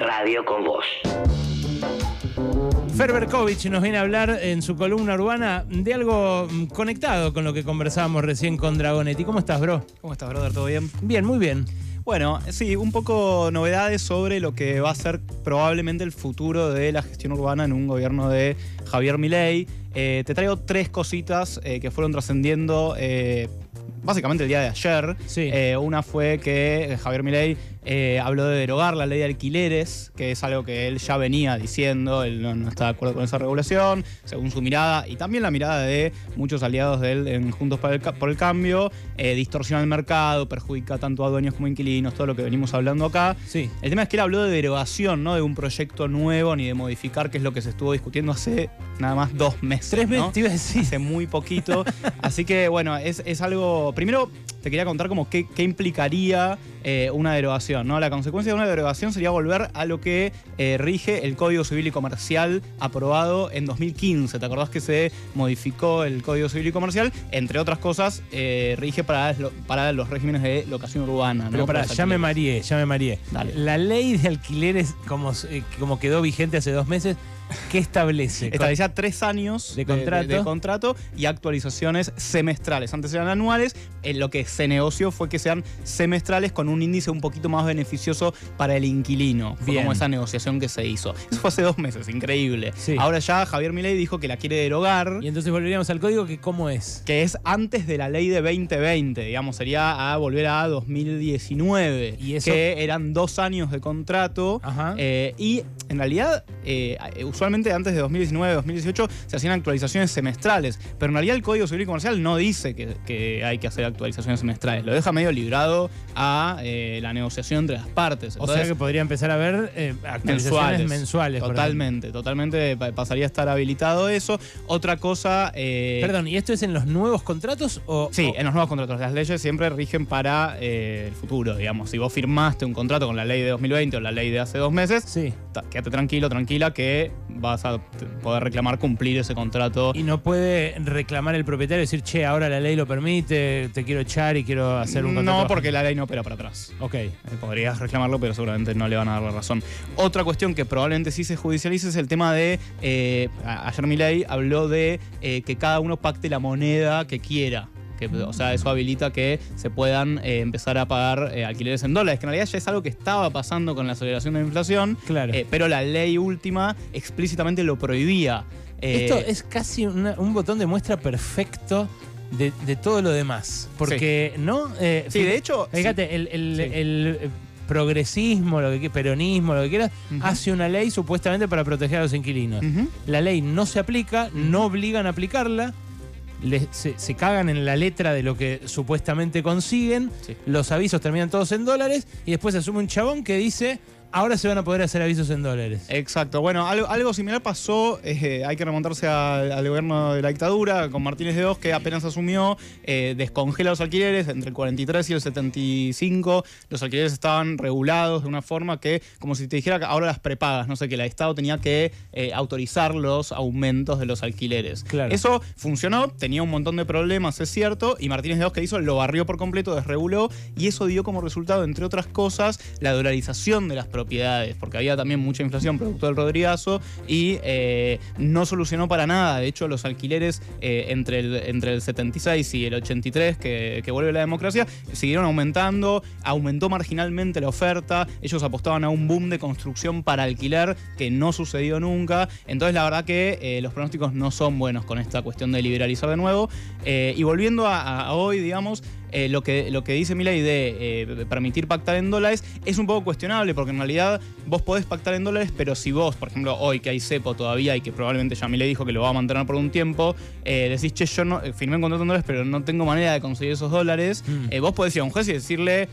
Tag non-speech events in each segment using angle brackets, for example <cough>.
Radio con Voz. Ferberkovich nos viene a hablar en su columna urbana de algo mm, conectado con lo que conversábamos recién con Dragonetti. ¿Cómo estás, bro? ¿Cómo estás, brother? ¿Todo bien? Bien, muy bien. Bueno, sí, un poco novedades sobre lo que va a ser probablemente el futuro de la gestión urbana en un gobierno de Javier Milei. Eh, te traigo tres cositas eh, que fueron trascendiendo eh, básicamente el día de ayer. Sí. Eh, una fue que Javier Milei eh, habló de derogar la ley de alquileres, que es algo que él ya venía diciendo, él no, no está de acuerdo con esa regulación, según su mirada, y también la mirada de muchos aliados de él en Juntos por el, Ca- por el Cambio, eh, distorsiona el mercado, perjudica tanto a dueños como inquilinos, todo lo que venimos hablando acá. Sí. El tema es que él habló de derogación, no de un proyecto nuevo ni de modificar, que es lo que se estuvo discutiendo hace nada más dos meses. Tres ¿no? meses, te iba a decir. hace muy poquito. <laughs> Así que bueno, es, es algo. Primero te quería contar como qué, qué implicaría eh, una derogación, ¿no? La consecuencia de una derogación sería volver a lo que eh, rige el Código Civil y Comercial aprobado en 2015. ¿Te acordás que se modificó el Código Civil y Comercial? Entre otras cosas, eh, rige para, para los regímenes de locación urbana. Pero ¿no? pará, Para los ya me mareé, ya me mareé. La ley de alquileres, como, como quedó vigente hace dos meses, ¿qué establece? Establecía tres años De contrato. de contrato y actualizaciones semestrales. Antes eran anuales. eh, lo que se negoció fue que sean semestrales con un índice un poquito más beneficioso para el inquilino. Fue Bien. como esa negociación que se hizo. Eso fue hace dos meses, increíble. Sí. Ahora ya Javier Milei dijo que la quiere derogar. Y entonces volveríamos al código que cómo es. Que es antes de la ley de 2020, digamos, sería a volver a 2019. Y eso- Que eran dos años de contrato. Ajá. Eh, y en realidad, eh, usualmente antes de 2019, 2018 se hacían actualizaciones semestrales, pero en realidad el Código Civil y Comercial no dice que, que hay que hacer actualizaciones semestrales, lo deja medio librado a eh, la negociación entre las partes. o sea que podría empezar a haber eh, actualizaciones mensuales. ejemplo. Totalmente, totalmente pa- pasaría a estar habilitado eso. Otra cosa... eh, Perdón, ¿y esto es en los nuevos contratos o...? Sí, o- en los nuevos contratos. Las leyes siempre rigen para el futuro, digamos. Si vos firmaste un contrato con la ley de 2020 o la ley de hace dos meses, Sí. quédate tranquilo, tranquila, que vas a poder reclamar cumplir ese contrato. Y no puede reclamar el propietario y decir, che, ahora la ley lo permite, te quiero echar y quiero hacer un contrato. No, porque la ley no opera para atrás. Ok. Eh, Podrías reclamarlo, pero seguramente no le van a dar la razón. Otra cuestión que probablemente sí se judicialice es el tema de. eh, ayer Milei habló de eh, que cada uno pacte la moneda que quiera. Que, o sea, eso habilita que se puedan eh, empezar a pagar eh, alquileres en dólares, que en realidad ya es algo que estaba pasando con la aceleración de la inflación, Claro. eh, pero la ley última explícitamente lo prohibía. Esto es casi una- un botón de muestra perfecto de, de todo lo demás. Porque, ¿no? Eh, Sí, de hecho. Fíjate, el, el- Sí. el, progresismo, lo que peronismo, lo que quieras, hace una ley supuestamente para proteger a los inquilinos. La ley no se aplica, no obligan a aplicarla. Le- se, se cagan en la letra de lo que supuestamente consiguen. Sí. Los avisos terminan todos en dólares. Y después se asume un chabón que dice: Ahora se van a poder hacer avisos en dólares. Exacto. Bueno, algo, algo similar pasó, eh, hay que remontarse al, al gobierno de la dictadura, con Martínez de Oz, que apenas asumió, eh, descongela los alquileres, entre el 43 y el 75, los alquileres estaban regulados de una forma que, como si te dijera que ahora las prepagas, no sé, que el Estado tenía que eh, autorizar los aumentos de los alquileres. Claro. Eso funcionó, tenía un montón de problemas, es cierto, y Martínez de Oz que hizo, lo barrió por completo, desreguló, y eso dio como resultado, entre otras cosas, la dolarización de las propiedades, porque había también mucha inflación producto del Rodrigazo, y eh, no solucionó para nada. De hecho, los alquileres eh, entre, el, entre el 76 y el 83, que, que vuelve la democracia, siguieron aumentando, aumentó marginalmente la oferta, ellos apostaban a un boom de construcción para alquiler que no sucedió nunca. Entonces, la verdad que eh, los pronósticos no son buenos con esta cuestión de liberalizar de nuevo. Y volviendo a, hoy, digamos, lo, que, lo que dice Milei de permitir pactar en dólares es un poco cuestionable, porque en realidad vos podés pactar en dólares, pero si vos, por ejemplo, hoy que hay cepo todavía y que probablemente ya Milei dijo que lo va a mantener por un tiempo, eh, decís, che, yo no, eh, firmé un contrato en dólares, pero no tengo manera de conseguir esos dólares, Mm. eh, vos podés ir a un juez y decirle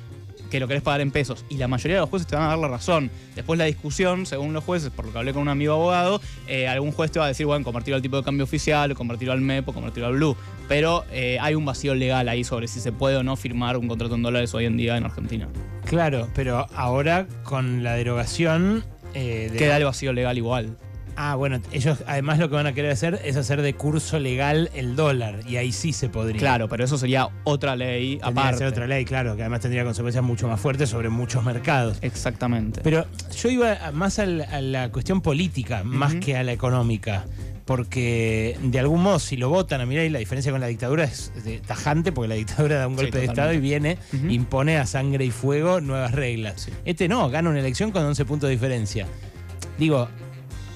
que lo querés pagar en pesos. Y la mayoría de los jueces te van a dar la razón. Después la discusión, según los jueces, por lo que hablé con un amigo abogado, eh, algún juez te va a decir, bueno, convertirlo al tipo de cambio oficial, o convertirlo al MEP, o convertirlo al Blue. Pero eh, hay un vacío legal ahí sobre si se puede o no firmar un contrato en dólares hoy en día en Argentina. Claro, pero ahora con la derogación. eh, de- Queda el vacío legal igual. Ah, bueno, ellos además lo que van a querer hacer es hacer de curso legal el dólar. Y ahí sí se podría. Claro, pero eso sería otra ley Tendría aparte. ser otra ley, claro, que además tendría consecuencias mucho más fuertes sobre muchos mercados. Exactamente. Pero yo iba a- más a la cuestión política, más que a la económica. Porque de algún modo, si lo votan a Milei, la diferencia con la dictadura es tajante, porque la dictadura da un Sí, golpe de Estado y viene, impone a sangre y fuego nuevas reglas. Sí. Este no, gana una elección con 11 puntos de diferencia. Digo,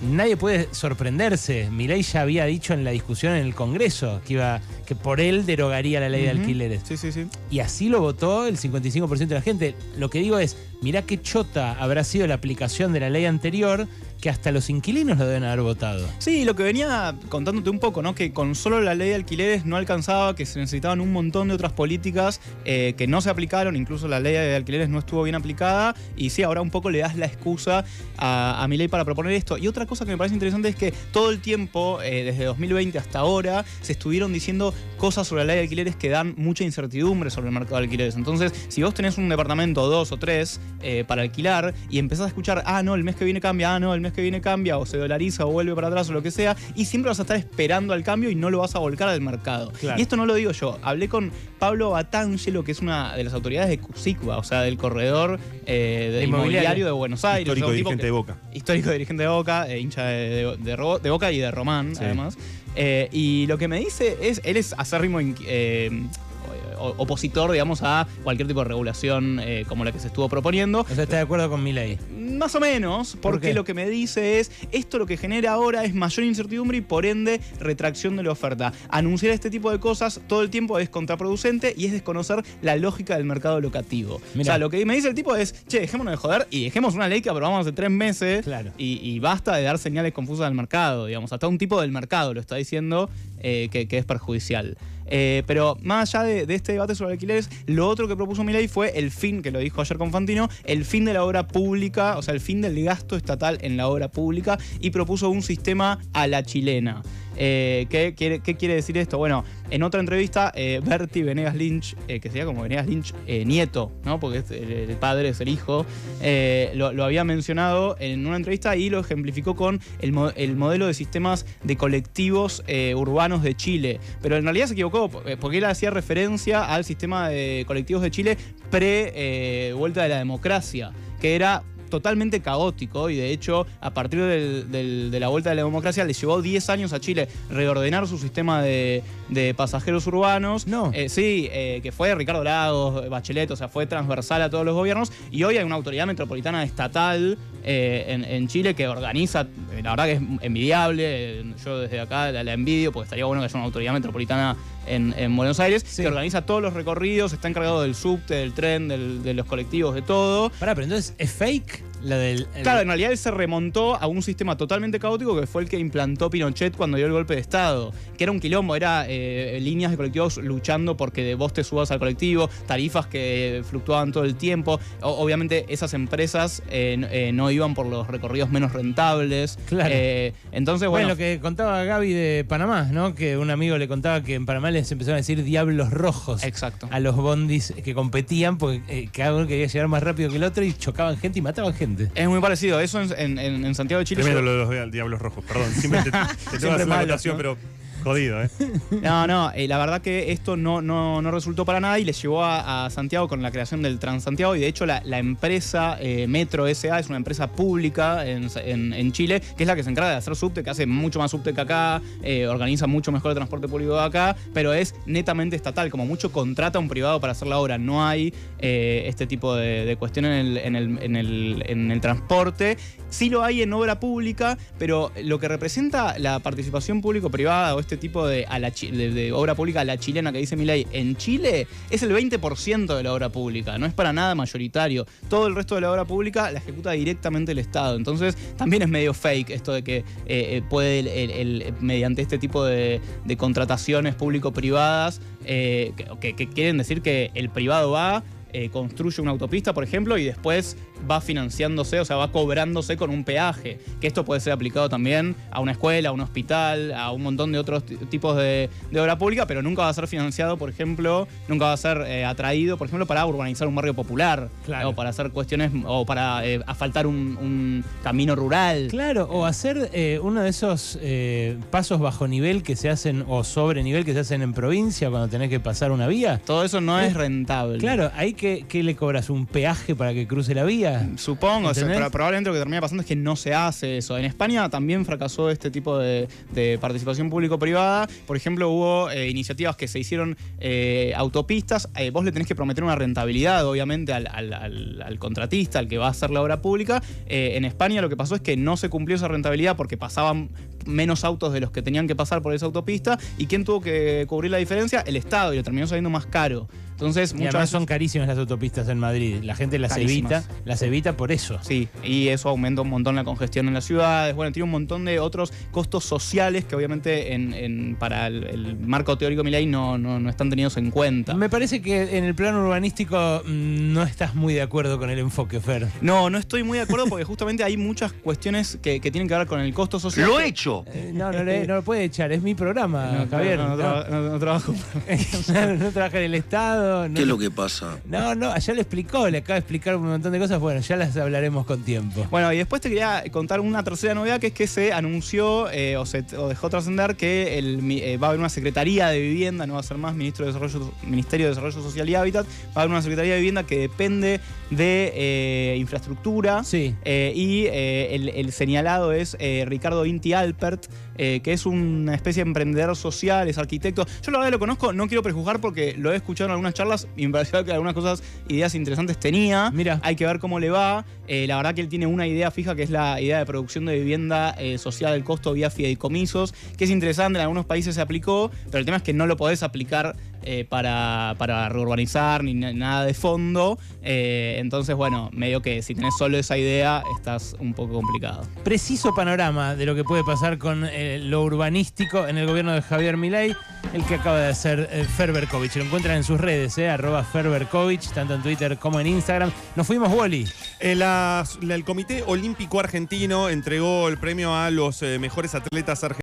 nadie puede sorprenderse. Milei ya había dicho en la discusión en el Congreso que iba que por él derogaría la ley de alquileres. Sí, sí, sí. Y así lo votó el 55% de la gente. Lo que digo es, mirá qué chota habrá sido la aplicación de la ley anterior que hasta los inquilinos lo deben haber votado. Sí, lo que venía contándote un poco, ¿no? Que con solo la ley de alquileres no alcanzaba, que se necesitaban un montón de otras políticas eh, que no se aplicaron, incluso la ley de alquileres no estuvo bien aplicada. Y sí, ahora un poco le das la excusa a, mi ley para proponer esto. Y otra cosa que me parece interesante es que todo el tiempo, eh, desde 2020 hasta ahora, se estuvieron diciendo cosas sobre la ley de alquileres que dan mucha incertidumbre sobre el mercado de alquileres. Entonces, si vos tenés un departamento, dos o tres, eh, para alquilar y empezás a escuchar, ah, no, el mes que viene cambia, ah, no, el mes que viene cambia, o se dolariza o vuelve para atrás o lo que sea, y siempre vas a estar esperando al cambio y no lo vas a volcar al mercado. Claro. Y esto no lo digo yo, hablé con Pablo Batangelo, que es una de las autoridades de Cusicua, o sea, del corredor eh, de inmobiliario. inmobiliario de Buenos Aires. Histórico dirigente que- de Boca. histórico dirigente de Boca, eh, hincha de, de- de Ro- de Boca y de Román, Sí. además. Eh, y lo que me dice es, él es acérrimo eh, opositor, digamos, a cualquier tipo de regulación eh, como la que se estuvo proponiendo. O sea, está de acuerdo con mi ley. Más o menos, ¿Por porque lo que me dice es, esto lo que genera ahora es mayor incertidumbre y por ende retracción de la oferta. Anunciar este tipo de cosas todo el tiempo es contraproducente y es desconocer la lógica del mercado locativo. O sea, lo que me dice el tipo es, che, dejémonos de joder y dejemos una ley que aprobamos hace tres meses Claro. y, y basta de dar señales confusas al mercado, digamos. Hasta un tipo del mercado lo está diciendo eh, que, que es perjudicial. Eh, pero más allá de, de este debate sobre alquileres, lo otro que propuso Milei fue el fin, que lo dijo ayer con Fantino, el fin de la obra pública, o sea, el fin del gasto estatal en la obra pública y propuso un sistema a la chilena. Eh, ¿qué, quiere, decir esto? Bueno, en otra entrevista, eh, Bertie Venegas Lynch, eh, que sería como Venegas Lynch eh, nieto, ¿no? Porque el, padre es el hijo, lo, había mencionado en una entrevista y lo ejemplificó con el, el modelo de sistemas de colectivos urbanos de Chile. Pero en realidad se equivocó, po- porque él hacía referencia al sistema de colectivos de Chile pre-vuelta de la democracia, que era totalmente caótico y de hecho a partir del- del- de la vuelta de la democracia le llevó 10 años a Chile reordenar su sistema de, de pasajeros urbanos. No. Eh, sí, eh, que fue Ricardo Lagos, Bachelet, o sea, fue transversal a todos los gobiernos y hoy hay una autoridad metropolitana estatal eh, en, en Chile que organiza, la verdad que es envidiable, yo desde acá la, la envidio porque estaría bueno que haya una autoridad metropolitana en, en Buenos Aires Sí. que organiza todos los recorridos, está encargado del subte, del tren, del- de los colectivos, de todo. Pará, pero entonces, ¿es fake la del. el- Claro, en realidad él se remontó a un sistema totalmente caótico que fue el que implantó Pinochet cuando dio el golpe de Estado. Que era un quilombo, era eh, líneas de colectivos luchando porque vos te subas al colectivo, tarifas que fluctuaban todo el tiempo. O- obviamente esas empresas eh, eh, no iban por los recorridos menos rentables. Claro. Entonces, Bueno, bueno, lo que contaba Gaby de Panamá, ¿no? Que un amigo le contaba que en Panamá les empezaron a decir diablos rojos exacto. a los bondis que competían porque cada uno quería llegar más rápido que el otro y chocaban gente y mataban gente. Es muy parecido. Eso en, en- en- en Santiago de Chile. Yo- lo de los Diablos Rojos, perdón. Siempre <laughs> te, te tengo que Siempre hacer la malos, anotación, ¿no? pero jodido, ¿eh? <laughs> No, no, eh, la verdad que esto no, no, no resultó para nada y les llevó a, Santiago con la creación del Transantiago y de hecho la, empresa eh, Metro SA es una empresa pública en, en- Chile que es la que se encarga de hacer subte, que hace mucho más subte que acá, eh, organiza mucho mejor el transporte público de acá, pero es netamente estatal, como mucho contrata a un privado para hacer la obra, no hay este tipo de, de cuestión en el, en, el, en, el, en el transporte. Sí lo hay en obra pública, pero lo que representa la participación público-privada o este tipo de, obra pública a la chilena que dice Milei en Chile es el 20% de la obra pública, no es para nada mayoritario. Todo el resto de la obra pública la ejecuta directamente el Estado. Entonces también es medio fake esto de que eh, eh, puede, el- mediante este tipo de, contrataciones público-privadas, eh, que quieren decir que el privado va eh, construye una autopista, por ejemplo, y después va financiándose, o sea, va cobrándose con un peaje. Que esto puede ser aplicado también a una escuela, a un hospital, a un montón de otros tipos de, de obra pública, pero nunca va a ser financiado, por ejemplo, nunca va a ser eh, atraído, por ejemplo, para urbanizar un barrio popular, Claro. o para hacer cuestiones, o para eh, asfaltar un, un camino rural. Claro, o hacer uno de esos pasos bajo nivel que se hacen, o sobre nivel que se hacen en provincia cuando tenés que pasar una vía. Todo eso no es rentable. Claro, ahí que, que le cobras un peaje para que cruce la vía. Supongo, o sea, ¿Entendés? pero probablemente lo que termina pasando es que no se hace eso. En España también fracasó este tipo de, de participación público-privada. Por ejemplo, hubo eh, iniciativas que se hicieron eh, autopistas. Eh, vos le tenés que prometer una rentabilidad, obviamente, al, al- al- al contratista, al que va a hacer la obra pública. En España lo que pasó es que no se cumplió esa rentabilidad porque pasaban menos autos de los que tenían que pasar por esa autopista. ¿Y quién tuvo que cubrir la diferencia? El Estado, y le terminó saliendo más caro. Entonces, Y muchas además veces- son carísimas las autopistas en Madrid. La gente las Carísimas. evita, las evita por eso. Sí, y eso aumenta un montón la congestión en las ciudades. Bueno, tiene un montón de otros costos sociales que obviamente en, en- para el, el marco teórico Milei no, no, no están tenidos en cuenta. Me parece que en el plano urbanístico mm, no estás muy de acuerdo con el enfoque, Fer. No, no estoy muy de acuerdo porque <laughs> justamente hay muchas cuestiones que, que tienen que ver con el costo social. Lo he hecho. Eh, no, no, le- no lo puede echar, es mi programa, No, Javier. no, no No, traba- no- no trabajo. <laughs> no- trabaja en el Estado. No, ¿Qué es lo que pasa? no, no, ya lo explicó, le acaba de explicar un montón de cosas. Bueno, ya las hablaremos con tiempo. Bueno, y después te quería contar una tercera novedad que es que se anunció eh, o se o dejó trascender que el eh, va a haber una Secretaría de Vivienda, no va a ser más Ministro de Desarrollo, Ministerio de Desarrollo Social y Hábitat, va a haber una Secretaría de Vivienda que depende de eh, infraestructura. Sí. Eh, y eh, el, el señalado es eh, Ricardo Inti Eh, que es una especie de emprendedor social, es arquitecto. Yo la verdad lo conozco, no quiero prejuzgar porque lo he escuchado en algunas charlas y me pareció que algunas cosas, ideas interesantes tenía. Mira. Hay que ver cómo le va. Eh, la verdad que él tiene una idea fija que es la idea de producción de vivienda eh, social del costo vía fideicomisos, que es interesante, en algunos países se aplicó, pero el tema es que no lo podés aplicar eh, para, para reurbanizar ni na- nada de fondo. Eh, entonces, bueno, medio que si tenés solo esa idea, estás un poco complicado. Preciso panorama de lo que puede pasar con eh, lo urbanístico en el gobierno de Javier Milei, el que acaba de hacer eh, Ferberkovich. Lo encuentran en sus redes, eh, arroba Ferberkovich, tanto en Twitter como en Instagram. Nos fuimos, Wally. Eh, la- la- el Comité Olímpico Argentino entregó el premio a los eh, mejores atletas argentinos.